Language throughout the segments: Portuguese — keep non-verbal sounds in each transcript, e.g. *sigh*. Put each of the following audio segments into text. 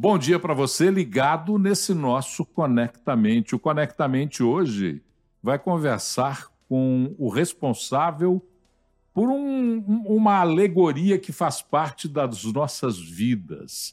Bom dia para você ligado nesse nosso Conectamente. O Conectamente hoje vai conversar com o responsável por um, uma alegoria que faz parte das nossas vidas.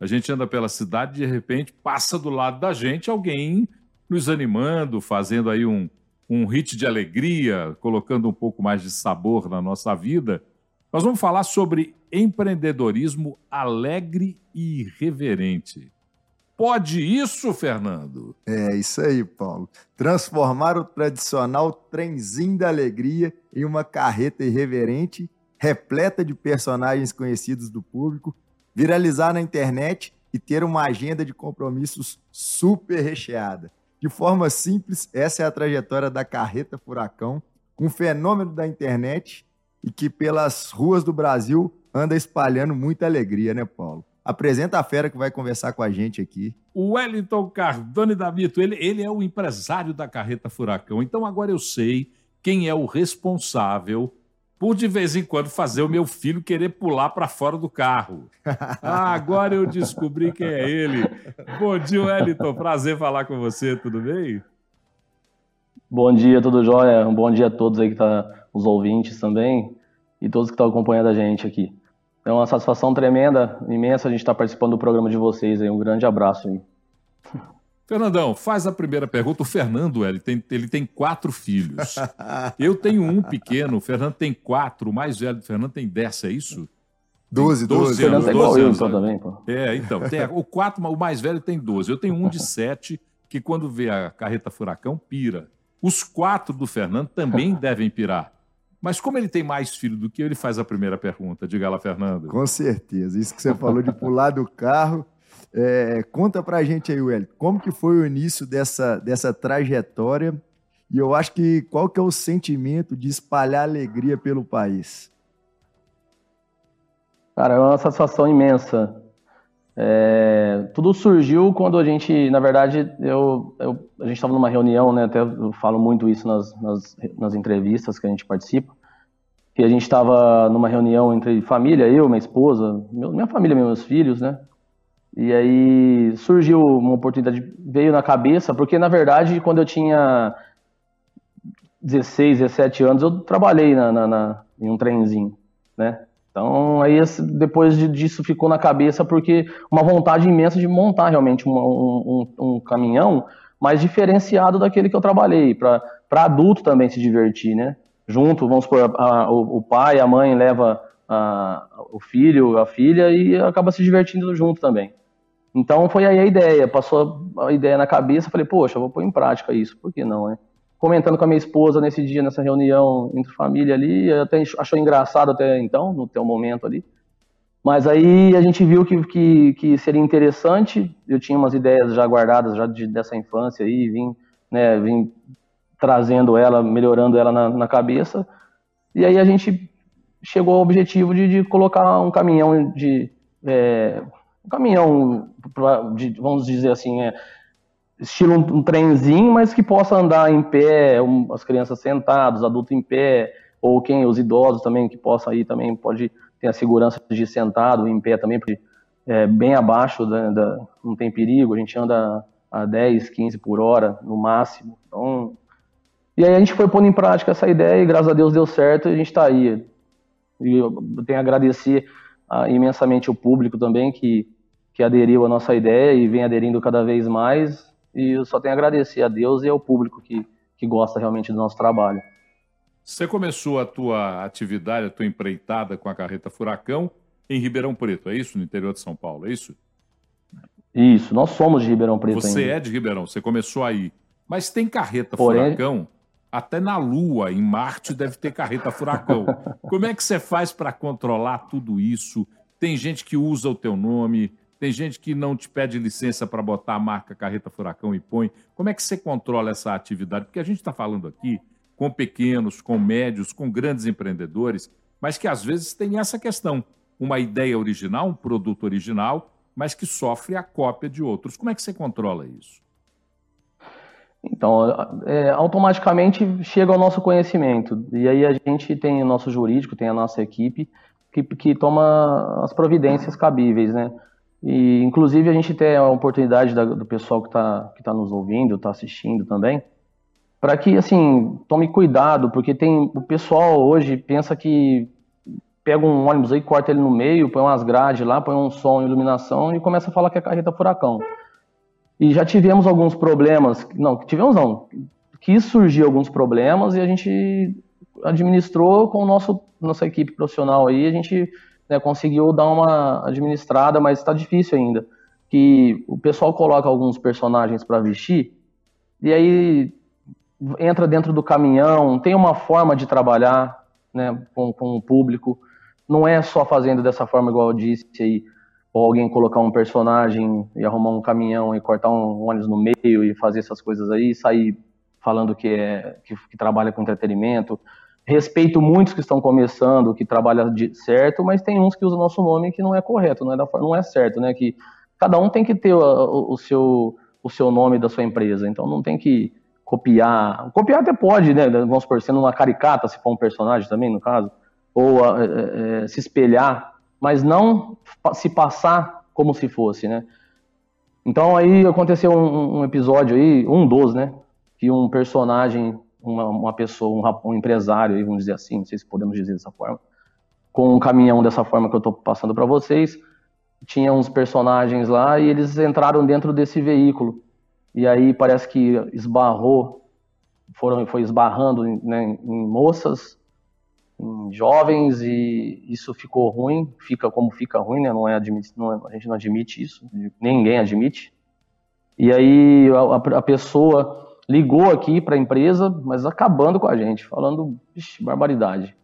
A gente anda pela cidade e de repente passa do lado da gente alguém nos animando, fazendo aí um, um hit de alegria, colocando um pouco mais de sabor na nossa vida. Nós vamos falar sobre empreendedorismo alegre e irreverente. Pode isso, Fernando? É isso aí, Paulo. Transformar o tradicional trenzinho da alegria em uma carreta irreverente, repleta de personagens conhecidos do público, viralizar na internet e ter uma agenda de compromissos super recheada. De forma simples, essa é a trajetória da carreta Furacão, um fenômeno da internet e que pelas ruas do Brasil anda espalhando muita alegria, né, Paulo? Apresenta a fera que vai conversar com a gente aqui. O Wellington Cardone Damito, ele, ele é o empresário da Carreta Furacão. Então agora eu sei quem é o responsável por de vez em quando fazer o meu filho querer pular para fora do carro. Ah, *laughs* agora eu descobri quem é ele. Bom dia, Wellington. Prazer falar com você, tudo bem? Bom dia, tudo jóia? Um bom dia a todos aí que tá, os ouvintes também e todos que estão acompanhando a gente aqui. É uma satisfação tremenda, imensa a gente estar tá participando do programa de vocês aí. Um grande abraço aí. Fernandão, faz a primeira pergunta. O Fernando, ele tem, ele tem quatro filhos. *laughs* Eu tenho um pequeno, o Fernando tem quatro, o mais velho do Fernando tem dez, é isso? Doze, doze. O Fernando é igual eu, então, também, pô. É, então. Tem, o quatro, o mais velho tem doze. Eu tenho um de *laughs* sete, que quando vê a carreta furacão, pira. Os quatro do Fernando também devem pirar. Mas como ele tem mais filho do que eu, ele faz a primeira pergunta. Diga lá, Fernando. Com certeza. Isso que você falou de pular do carro. É, conta pra gente aí, Wellington, como que foi o início dessa, dessa trajetória e eu acho que qual que é o sentimento de espalhar alegria pelo país? Cara, é uma satisfação imensa. É, tudo surgiu quando a gente, na verdade, eu, eu a gente estava numa reunião, né? Até eu falo muito isso nas, nas, nas entrevistas que a gente participa. Que a gente estava numa reunião entre família, eu, minha esposa, minha família, meus filhos, né? E aí surgiu uma oportunidade, veio na cabeça, porque na verdade, quando eu tinha 16, 17 anos, eu trabalhei na, na, na em um trenzinho, né? Então, aí depois disso ficou na cabeça porque uma vontade imensa de montar realmente um, um, um caminhão mais diferenciado daquele que eu trabalhei, para adulto também se divertir, né? Junto, vamos supor, a, a, o, o, pai, a mãe leva a, o filho, a filha e acaba se divertindo junto também. Então foi aí a ideia, passou a ideia na cabeça, falei, poxa, vou pôr em prática isso, por que não, né? Comentando com a minha esposa nesse dia, nessa reunião entre família ali, até achou engraçado até então, no teu momento ali. Mas aí a gente viu que, que, que seria interessante, eu tinha umas ideias já guardadas já de, dessa infância aí, vim, né, vim trazendo ela, melhorando ela na, na cabeça, e aí a gente chegou ao objetivo de, de colocar um caminhão de... É, um caminhão, de, vamos dizer assim, é, estilo um, um trenzinho, mas que possa andar em pé, um, as crianças sentadas, adultos em pé, ou quem, os idosos também, que possa ir também, pode ter a segurança de sentado, em pé também, porque é, bem abaixo, da, da, não tem perigo, a gente anda a 10, 15 por hora, no máximo, então... E aí a gente foi pondo em prática essa ideia e graças a Deus deu certo e a gente está aí. E eu tenho a agradecer ah, imensamente o público também que, que aderiu à nossa ideia e vem aderindo cada vez mais e eu só tenho a agradecer a Deus e ao público que, que gosta realmente do nosso trabalho. Você começou a tua atividade, a tua empreitada com a carreta Furacão em Ribeirão Preto, é isso? No interior de São Paulo, é isso? Isso, nós somos de Ribeirão Preto Você ainda. é de Ribeirão, você começou aí. Mas tem carreta Porém... Furacão até na Lua, em Marte, deve ter carreta Furacão. *laughs* Como é que você faz para controlar tudo isso? Tem gente que usa o teu nome, tem gente que não te pede licença para botar a marca Carreta Furacão e põe. Como é que você controla essa atividade? Porque a gente está falando aqui com pequenos, com médios, com grandes empreendedores, mas que às vezes tem essa questão: uma ideia original, um produto original, mas que sofre a cópia de outros. Como é que você controla isso? Então, é, automaticamente chega ao nosso conhecimento. E aí a gente tem o nosso jurídico, tem a nossa equipe que, que toma as providências cabíveis, né? E, inclusive, a gente tem a oportunidade da, do pessoal que está que tá nos ouvindo, está assistindo também, para que, assim, tome cuidado, porque tem o pessoal hoje pensa que pega um ônibus aí, corta ele no meio, põe umas grades lá, põe um som, iluminação e começa a falar que é carreta furacão. E já tivemos alguns problemas, não, tivemos não, quis surgir alguns problemas e a gente administrou com o nosso nossa equipe profissional aí, a gente né, conseguiu dar uma administrada, mas está difícil ainda. Que o pessoal coloca alguns personagens para vestir e aí entra dentro do caminhão, tem uma forma de trabalhar né, com, com o público. Não é só fazendo dessa forma, igual eu disse aí, ou alguém colocar um personagem e arrumar um caminhão e cortar um ônibus no meio e fazer essas coisas aí, sair falando que, é, que, que trabalha com entretenimento. Respeito muitos que estão começando, que trabalham de certo, mas tem uns que usam nosso nome que não é correto, não é, da, não é certo, né? Que cada um tem que ter o, o, o seu, o seu nome da sua empresa, então não tem que copiar. Copiar até pode, né? Vamos supor, sendo uma caricata, se for um personagem também, no caso, ou é, é, se espelhar, mas não se passar como se fosse, né? Então aí aconteceu um, um episódio aí, um dos, né? Que um personagem, uma, uma pessoa, um, um empresário, vamos dizer assim, não sei se podemos dizer dessa forma, com um caminhão dessa forma que eu estou passando para vocês, tinha uns personagens lá e eles entraram dentro desse veículo e aí parece que esbarrou, foram, foi esbarrando né, em moças, em jovens, e isso ficou ruim, fica como fica ruim, né, não é, admit, não é, a gente não admite isso, ninguém admite. E aí a, a pessoa ligou aqui para a empresa, mas acabando com a gente, falando ixi, barbaridade.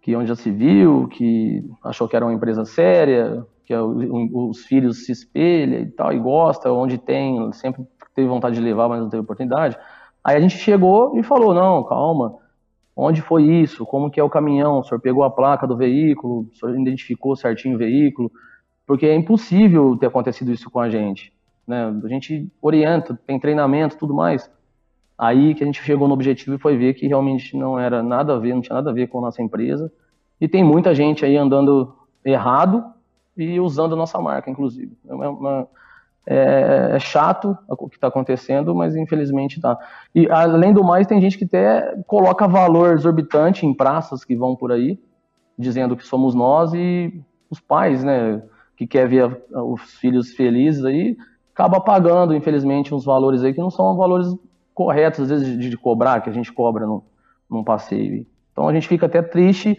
Que onde já se viu, que achou que era uma empresa séria, que os filhos se espelham e tal, e gosta, onde tem, sempre teve vontade de levar, mas não teve oportunidade. Aí a gente chegou e falou, não, calma, onde foi isso? Como que é o caminhão? O senhor pegou a placa do veículo? O senhor identificou certinho o veículo? Porque é impossível ter acontecido isso com a gente. Né? A gente orienta, tem treinamento, tudo mais. Aí que a gente chegou no objetivo e foi ver que realmente não era nada a ver, não tinha nada a ver com a nossa empresa. E tem muita gente aí andando errado e usando a nossa marca, inclusive. É uma, é, é chato o que está acontecendo, mas infelizmente tá. E além do mais, tem gente que até coloca valor exorbitante em praças que vão por aí, dizendo que somos nós e os pais, né, que quer ver os filhos felizes aí, acaba pagando, infelizmente, uns valores aí que não são valores corretos, às vezes, de, de cobrar, que a gente cobra no, num passeio. Então a gente fica até triste.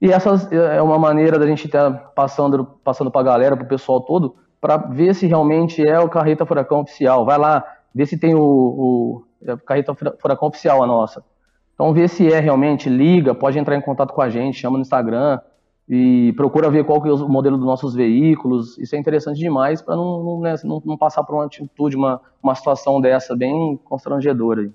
E essa é uma maneira da gente estar passando, passando para a galera, para o pessoal todo, para ver se realmente é o Carreta Furacão oficial. Vai lá, vê se tem o, o é Carreta Furacão oficial a nossa. Então vê se é realmente, liga, pode entrar em contato com a gente, chama no Instagram e procura ver qual que é o modelo dos nossos veículos. Isso é interessante demais para não, não, né, não, não, passar por uma atitude, uma, uma situação dessa bem constrangedora.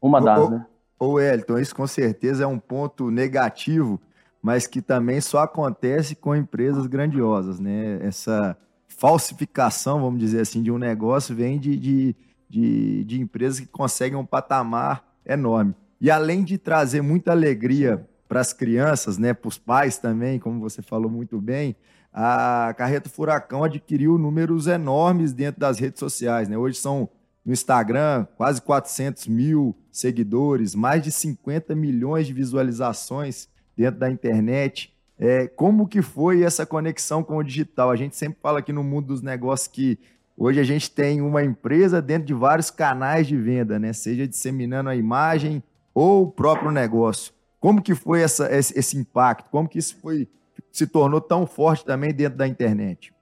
Uma das, ô, né? Ô, Elton, isso com certeza é um ponto negativo, mas que também só acontece com empresas grandiosas, né? Essa falsificação, vamos dizer assim, de um negócio vem de, de, de, de empresas que conseguem um patamar enorme. E além de trazer muita alegria para as crianças, né, para os pais também, como você falou muito bem, a Carreta Furacão adquiriu números enormes dentro das redes sociais. Né? Hoje são no Instagram quase 400 mil seguidores, mais de 50 milhões de visualizações dentro da internet. É, como que foi essa conexão com o digital? A gente sempre fala aqui no mundo dos negócios que hoje a gente tem uma empresa dentro de vários canais de venda, né? Seja disseminando a imagem ou o próprio negócio. Como que foi essa, esse, impacto? Como que isso foi, se tornou tão forte também dentro da internet?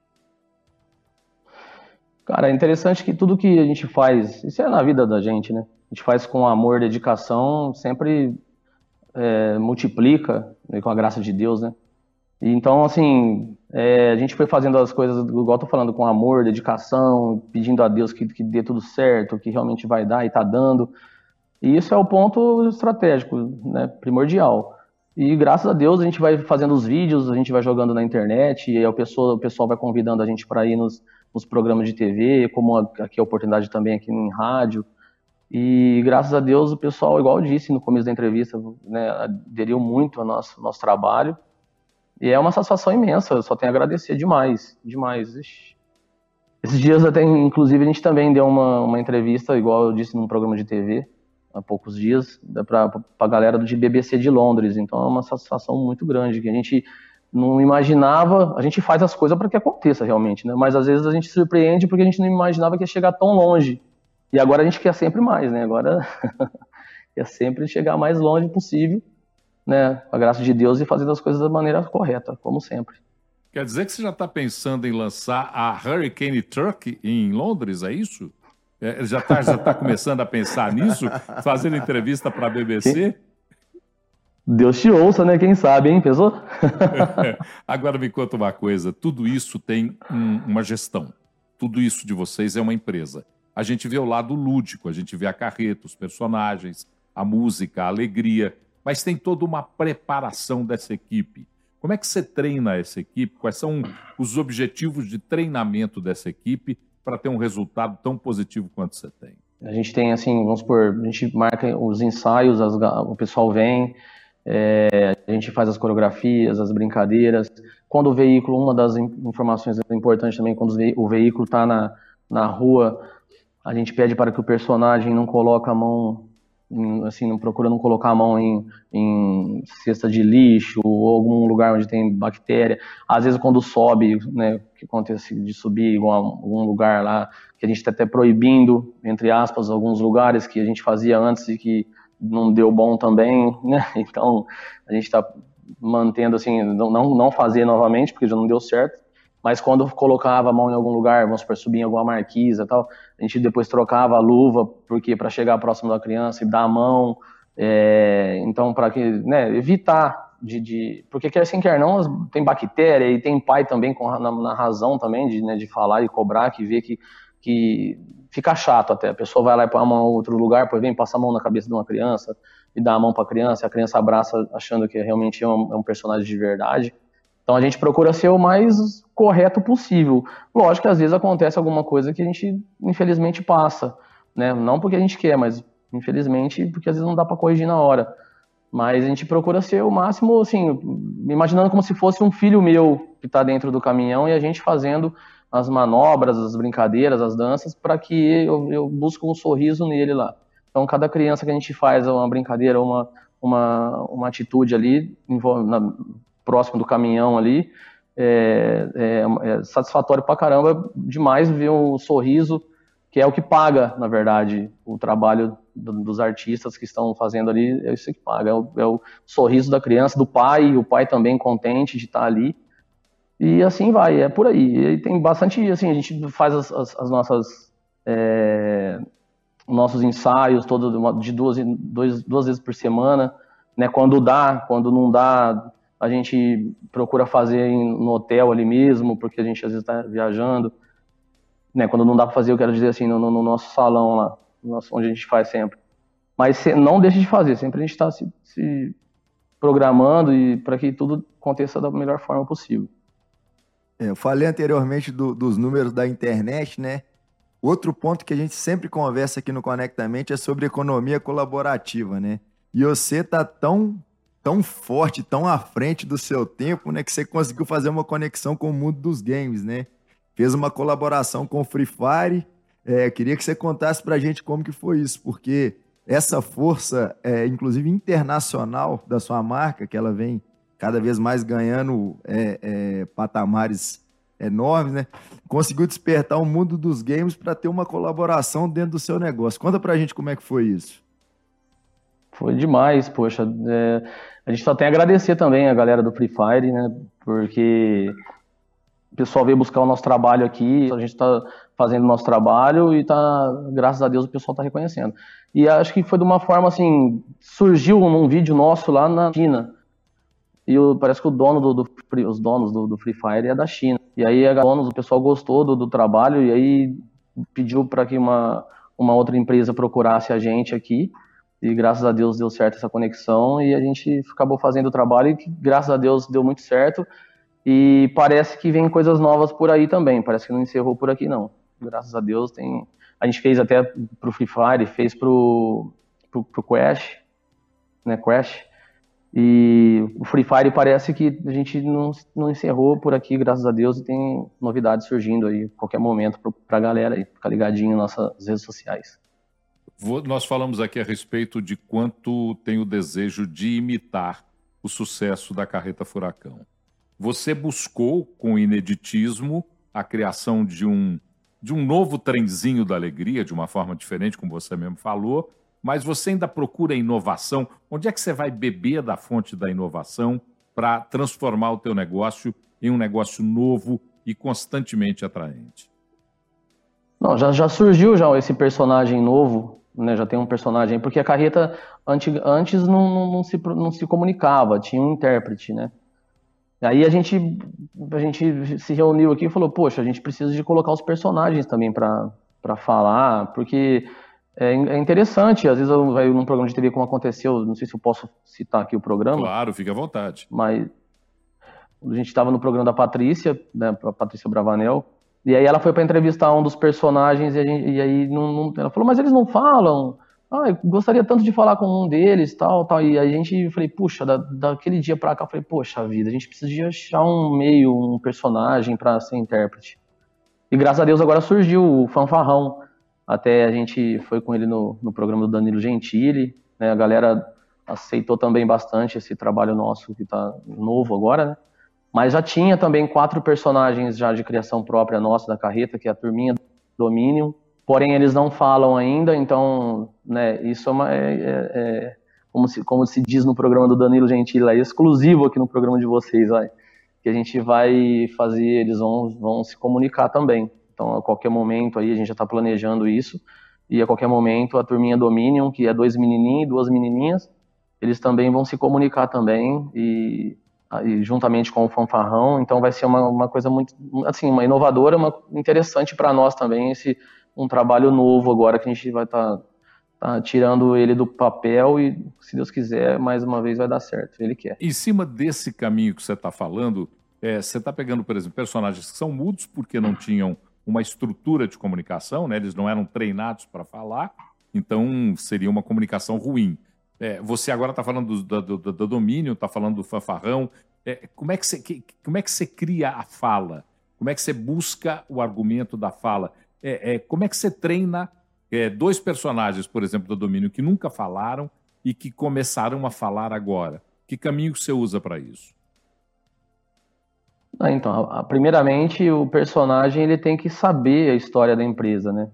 Cara, é interessante que tudo que a gente faz, isso é na vida da gente, né? A gente faz com amor, dedicação, sempre é, multiplica, né, com a graça de Deus, né? Então, assim, é, a gente foi fazendo as coisas, igual eu tô falando, com amor, dedicação, pedindo a Deus que, que dê tudo certo, que realmente vai dar e tá dando. E isso é o ponto estratégico, né, primordial. E graças a Deus a gente vai fazendo os vídeos, a gente vai jogando na internet, e aí o pessoal, o pessoal vai convidando a gente para ir nos, nos, programas de TV, como aqui a oportunidade também aqui em rádio. E graças a Deus o pessoal, igual eu disse no começo da entrevista, né, aderiu muito ao nosso, nosso trabalho. E é uma satisfação imensa, eu só tenho a agradecer demais, demais. Ixi, Esses dias até, inclusive, a gente também deu uma, uma entrevista, igual eu disse num programa de TV, há poucos dias, para a galera do BBC de Londres. Então é uma satisfação muito grande, que a gente não imaginava, a gente faz as coisas para que aconteça realmente, né? Mas às vezes a gente surpreende porque a gente não imaginava que ia chegar tão longe. E agora a gente quer sempre mais, né? Agora *laughs* quer sempre chegar mais longe possível, né? Com a graça de Deus e fazendo as coisas da maneira correta, como sempre. Quer dizer que você já está pensando em lançar a Hurricane Truck em Londres, é isso? É, já está já tá começando a pensar nisso? Fazendo entrevista para a BBC? Deus te ouça, né? Quem sabe, hein? Pesou? *laughs* Agora me conta uma coisa: tudo isso tem um, uma gestão. Tudo isso de vocês é uma empresa. A gente vê o lado lúdico, a gente vê a carreta, os personagens, a música, a alegria, mas tem toda uma preparação dessa equipe. Como é que você treina essa equipe? Quais são os objetivos de treinamento dessa equipe para ter um resultado tão positivo quanto você tem? A gente tem, assim, vamos supor, a gente marca os ensaios, as, o pessoal vem, é, a gente faz as coreografias, as brincadeiras. Quando o veículo, uma das informações importantes também, quando o veículo está na, na rua, a gente pede para que o personagem não coloque a mão assim, não colocar a mão em, em cesta de lixo ou algum lugar onde tem bactéria. Às vezes quando sobe, né, que acontece de subir em algum lugar lá, que a gente está até proibindo, entre aspas, alguns lugares que a gente fazia antes e que não deu bom também, *laughs* né? Então a gente está mantendo assim, não, não fazer novamente porque já não deu certo mas quando colocava a mão em algum lugar, vamos supor, subir em alguma marquisa tal, a gente depois trocava a luva, porque para chegar próximo da criança e dar a mão, é, então para que, né, evitar de, de, porque quer sim quer não, tem bactéria e tem pai também com, na, na razão também de, né, de falar e cobrar, que vê que, que fica chato até, a pessoa vai lá e põe a mão em outro lugar, depois vem passa a mão na cabeça de uma criança e dá a mão para a criança, a criança abraça achando que realmente é um, é um personagem de verdade, então a gente procura ser o mais correto possível. Lógico que às vezes acontece alguma coisa que a gente infelizmente passa, né? Não porque a gente quer, mas infelizmente porque às vezes não dá para corrigir na hora. Mas a gente procura ser o máximo, assim, imaginando como se fosse um filho meu que está dentro do caminhão e a gente fazendo as manobras, as brincadeiras, as danças, para que eu, eu busque um sorriso nele lá. Então, cada criança que a gente faz uma brincadeira, uma, uma, uma atitude ali, próximo do caminhão ali, é, é, é satisfatório pra caramba demais ver um sorriso, que é o que paga, na verdade, o trabalho do, dos artistas que estão fazendo ali, é isso que paga, é o, é o, sorriso da criança, do pai, o pai também contente de estar ali, e assim vai, é por aí. E tem bastante, assim, a gente faz as, as, as nossas... É, nossos ensaios todo de duas, duas, duas vezes por semana, né? Quando dá, quando não dá, a gente procura fazer no hotel ali mesmo, porque a gente às vezes está viajando. Né, quando não dá para fazer, eu quero dizer assim, no, no nosso salão lá, nosso, onde a gente faz sempre. Mas não deixe de fazer, sempre a gente está se, se, programando e para que tudo aconteça da melhor forma possível. É, eu falei anteriormente do, dos números da internet, né? Outro ponto que a gente sempre conversa aqui no Conectamente é sobre economia colaborativa, né? E você tá tão tão forte, tão à frente do seu tempo, né, que você conseguiu fazer uma conexão com o mundo dos games, né? Fez uma colaboração com o Free Fire. É, queria que você contasse pra gente como que foi isso, porque essa força, é, inclusive internacional da sua marca, que ela vem cada vez mais ganhando é, é patamares enormes, né? Conseguiu despertar o mundo dos games para ter uma colaboração dentro do seu negócio. Conta pra gente como é que foi isso. Foi demais, poxa. É, a gente só tem a agradecer também a galera do Free Fire, né? Porque o pessoal veio buscar o nosso trabalho aqui, a gente está fazendo o nosso trabalho e tá, graças a Deus o pessoal está reconhecendo. E acho que foi de uma forma assim, surgiu num vídeo nosso lá na China. E o, parece que o dono do, do os donos do, do, Free Fire é da China. E aí a donos, o pessoal gostou do, do trabalho e aí pediu para que uma, uma outra empresa procurasse a gente aqui e graças a Deus deu certo essa conexão e a gente acabou fazendo o trabalho e graças a Deus deu muito certo. E parece que vem coisas novas por aí também. Parece que não encerrou por aqui não. Graças a Deus tem. A gente fez até pro Free Fire, fez pro pro, pro Crash, né? Crash. E o Free Fire parece que a gente não, não encerrou por aqui, graças a Deus, e tem novidades surgindo aí a qualquer momento para a galera aí, ficar ligadinho nas nossas redes sociais. Nós falamos aqui a respeito de quanto tem o desejo de imitar o sucesso da Carreta Furacão. Você buscou, com ineditismo, a criação de um, de um novo trenzinho da alegria, de uma forma diferente, como você mesmo falou, mas você ainda procura inovação. Onde é que você vai beber da fonte da inovação para transformar o teu negócio em um negócio novo e constantemente atraente? Não, já, já surgiu já esse personagem novo, né? Já tem um personagem, porque a carreta antes, antes não, não, não, se, não se comunicava, tinha um intérprete, né? Aí a gente, a gente se reuniu aqui e falou, poxa, a gente precisa de colocar os personagens também para falar, porque é, é, interessante, às vezes eu vejo num programa de TV como aconteceu, não sei se eu posso citar aqui o programa. Claro, fique à vontade. Mas a gente estava no programa da Patrícia, né, Patrícia Bravanel, e aí ela foi para entrevistar um dos personagens e, gente, e aí não, não, ela falou, mas eles não falam. Ah, eu gostaria tanto de falar com um deles, tal, tal. E aí a gente, falei, puxa, da, daquele dia para cá, eu falei, poxa vida, a gente precisa de achar um meio, um personagem para ser intérprete. E graças a Deus agora surgiu o Fanfarrão, até a gente foi com ele no, no programa do Danilo Gentili, né? A galera aceitou também bastante esse trabalho nosso que está novo agora, né? Mas já tinha também quatro personagens já de criação própria nossa da carreta, que é a turminha do Dominion. Porém, eles não falam ainda, então, né, isso é, uma, é, é, é como, se, como se diz no programa do Danilo Gentili, é exclusivo aqui no programa de vocês, que a gente vai fazer, eles vão, vão se comunicar também. Então, a qualquer momento aí a gente já está planejando isso. E a qualquer momento a turminha Dominion, que é dois menininhos e duas menininhas, eles também vão se comunicar também e, e juntamente com o fanfarrão. Então vai ser uma, uma coisa muito, assim, uma inovadora, uma interessante para nós também esse um trabalho novo agora que a gente vai estar tá, tá tirando ele do papel e, se Deus quiser, mais uma vez vai dar certo. Ele quer. Em cima desse caminho que você está falando, é, você está pegando, por exemplo, personagens que são mudos porque não tinham uma estrutura de comunicação, né? eles não eram treinados para falar, então seria uma comunicação ruim. É, você agora está falando do, do, do, do domínio, está falando do fanfarrão. É, como, é que você, que, como é que você cria a fala? Como é que você busca o argumento da fala? É, é como é que você treina é, dois personagens, por exemplo, do domínio, que nunca falaram e que começaram a falar agora? Que caminho você usa para isso? Ah, então, primeiramente, o personagem ele tem que saber a história da empresa, né?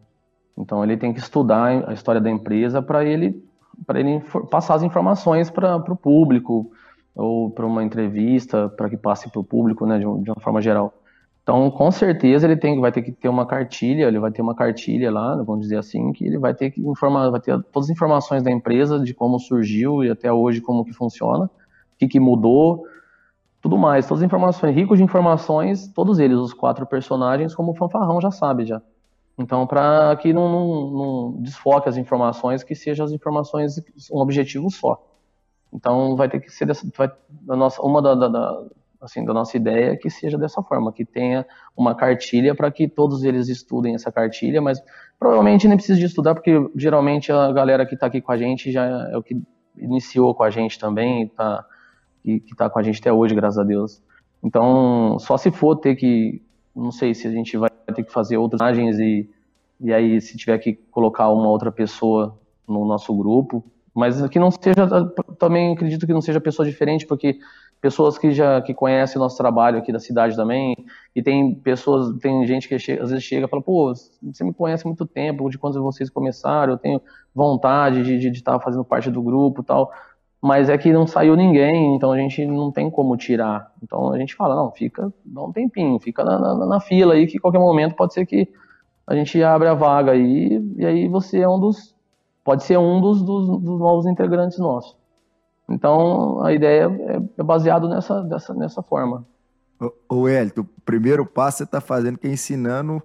Então, ele tem que estudar a história da empresa para ele, para ele passar as informações para o público ou para uma entrevista, para que passe para o público, né, de, de, uma forma geral. Então, com certeza, ele tem, vai ter que ter uma cartilha, ele vai ter uma cartilha lá, vamos dizer assim, que ele vai ter que informar, vai ter todas as informações da empresa, de como surgiu e até hoje como que funciona, o que, que mudou, tudo mais, todas as informações, ricos de informações, todos eles, os quatro personagens, como o fanfarrão já sabe já. Então, para que não, não, não, desfoque as informações, que sejam as informações um objetivo só. Então, vai ter que ser dessa, vai, da nossa, uma da, da, da, assim, da nossa ideia é que seja dessa forma, que tenha uma cartilha para que todos eles estudem essa cartilha, mas provavelmente nem precisa de estudar, porque geralmente a galera que está aqui com a gente já é o que iniciou com a gente também, está que está com a gente até hoje, graças a Deus. Então, só se for ter que, não sei se a gente vai ter que fazer outras imagens e, e aí se tiver que colocar uma outra pessoa no nosso grupo, mas que não seja, também acredito que não seja pessoa diferente, porque pessoas que já que conhecem nosso trabalho aqui da cidade também, e tem pessoas, tem gente que chega, às vezes chega e fala, pô, você me conhece há muito tempo, de quando vocês começaram, eu tenho vontade de estar tá fazendo parte do grupo tal mas é que não saiu ninguém, então a gente não tem como tirar. Então a gente fala, não, fica, dá um tempinho, fica na, na, na fila aí, que qualquer momento pode ser que a gente abra a vaga aí, e aí você é um dos, pode ser um dos, dos, dos novos integrantes nossos. Então a ideia é, é baseado nessa, dessa, nessa forma. Ô, Elton, o primeiro passo você está fazendo que é ensinando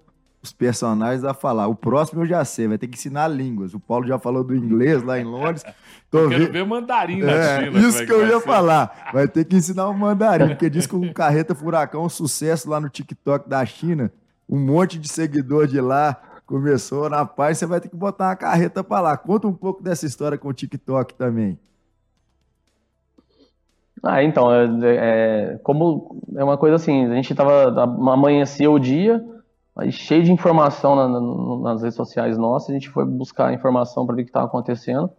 os personagens a falar. O próximo eu já sei, vai ter que ensinar línguas. O Paulo já falou do inglês lá em Londres. *laughs* Tô eu quero ver mandarim na é, China. Isso é que, que eu ia ser. falar. Vai ter que ensinar o mandarim, *laughs* porque diz que o Carreta Furacão um sucesso lá no TikTok da China. Um monte de seguidor de lá começou na paz. Você vai ter que botar uma carreta para lá. Conta um pouco dessa história com o TikTok também. Ah, então, é, é, como é uma coisa assim, a gente tava, amanhecia o dia, cheio de informação na, na, nas redes sociais nossas, a gente foi buscar informação para ver o que estava acontecendo,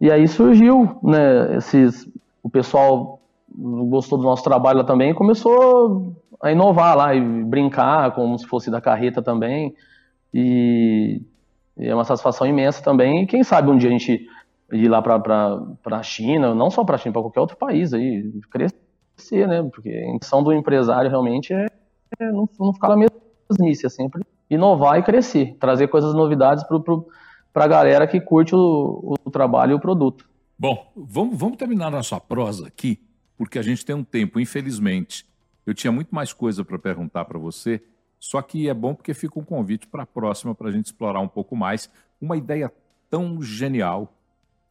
e aí surgiu, né, esses, o pessoal gostou do nosso trabalho lá também e começou a inovar lá e brincar como se fosse da carreta também, e, e é uma satisfação imensa também, e quem sabe um dia a gente ir lá para a China, não só para a China, para qualquer outro país aí, crescer, né? Porque a intenção do empresário realmente é, é não, não ficar na mesmice, é sempre inovar e crescer, trazer coisas novidades para a galera que curte o, o trabalho e o produto. Bom, vamos, vamos terminar nossa prosa aqui, porque a gente tem um tempo, infelizmente. Eu tinha muito mais coisa para perguntar para você, só que é bom porque fica um convite para a próxima, para a gente explorar um pouco mais. Uma ideia tão genial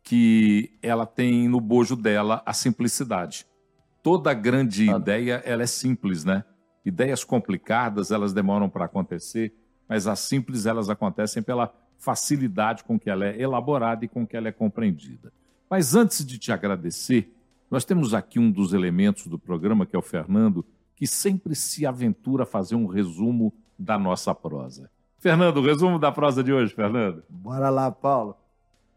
que ela tem no bojo dela a simplicidade. Toda grande ah. ideia, ela é simples, né? Ideias complicadas, elas demoram para acontecer, mas as simples, elas acontecem pela facilidade com que ela é elaborada e com que ela é compreendida. Mas antes de te agradecer, nós temos aqui um dos elementos do programa, que é o Fernando, que sempre se aventura a fazer um resumo da nossa prosa. Fernando, o resumo da prosa de hoje, Fernando. Bora lá, Paulo.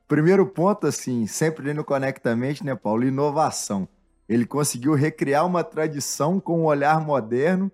Primeiro ponto, assim, sempre no Conectamente, né, Paulo? Inovação. Ele conseguiu recriar uma tradição com um olhar moderno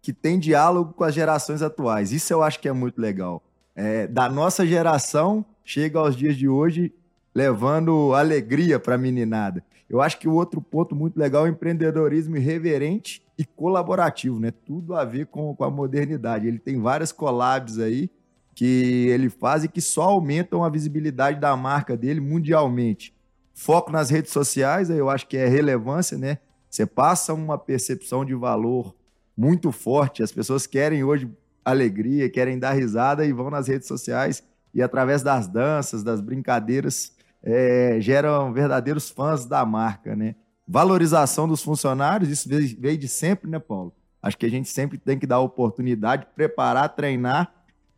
que tem diálogo com as gerações atuais. Isso eu acho que é muito legal. É, da nossa geração, chega aos dias de hoje levando alegria para a meninada. Eu acho que o outro ponto muito legal é o empreendedorismo irreverente e colaborativo, né? Tudo a ver com, com a modernidade. Ele tem várias collabs aí que ele faz e que só aumentam a visibilidade da marca dele mundialmente. Foco nas redes sociais, eu acho que é relevância, né? Você passa uma percepção de valor muito forte. As pessoas querem hoje alegria, querem dar risada e vão nas redes sociais e através das danças, das brincadeiras, é, geram verdadeiros fãs da marca, né? Valorização dos funcionários, isso veio de sempre, né, Paulo? Acho que a gente sempre tem que dar oportunidade, preparar, treinar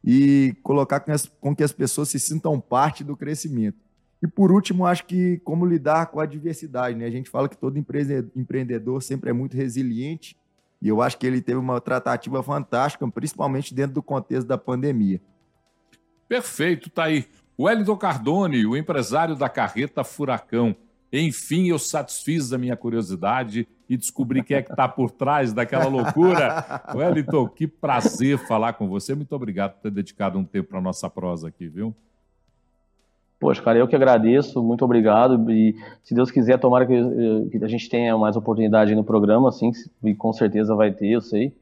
e colocar com, que as pessoas se sintam parte do crescimento. E por último, acho que como lidar com a diversidade. Né? A gente fala que todo empreendedor sempre é muito resiliente, e eu acho que ele teve uma tratativa fantástica, principalmente dentro do contexto da pandemia. Perfeito, tá aí. Wellington Cardone, o empresário da carreta Furacão. Enfim, eu satisfiz a minha curiosidade e descobri quem é que está por trás daquela loucura. *laughs* Wellington, que prazer falar com você. Muito obrigado por ter dedicado um tempo para a nossa prosa aqui, viu? Poxa, cara, eu que agradeço, muito obrigado. E se Deus quiser, tomara que, que a gente tenha mais oportunidade no programa, assim, e com certeza vai ter, eu sei.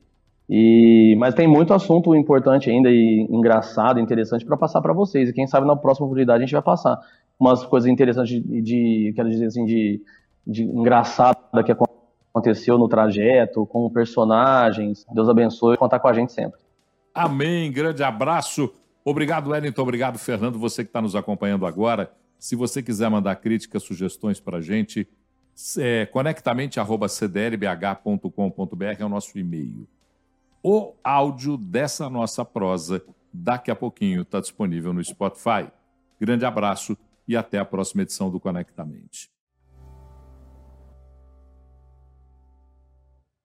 E, mas tem muito assunto importante ainda e engraçado, interessante para passar para vocês. E quem sabe na próxima oportunidade a gente vai passar umas coisas interessantes de, de quero dizer assim, de, de engraçada que aconteceu no trajeto, com personagens. Deus abençoe contar com a gente sempre. Amém. Grande abraço. Obrigado, Wellington. Obrigado, Fernando. Você que está nos acompanhando agora. Se você quiser mandar críticas, sugestões para a gente, é, é o nosso e-mail. O áudio dessa nossa prosa, daqui a pouquinho, está disponível no Spotify. Grande abraço e até a próxima edição do Conectamente.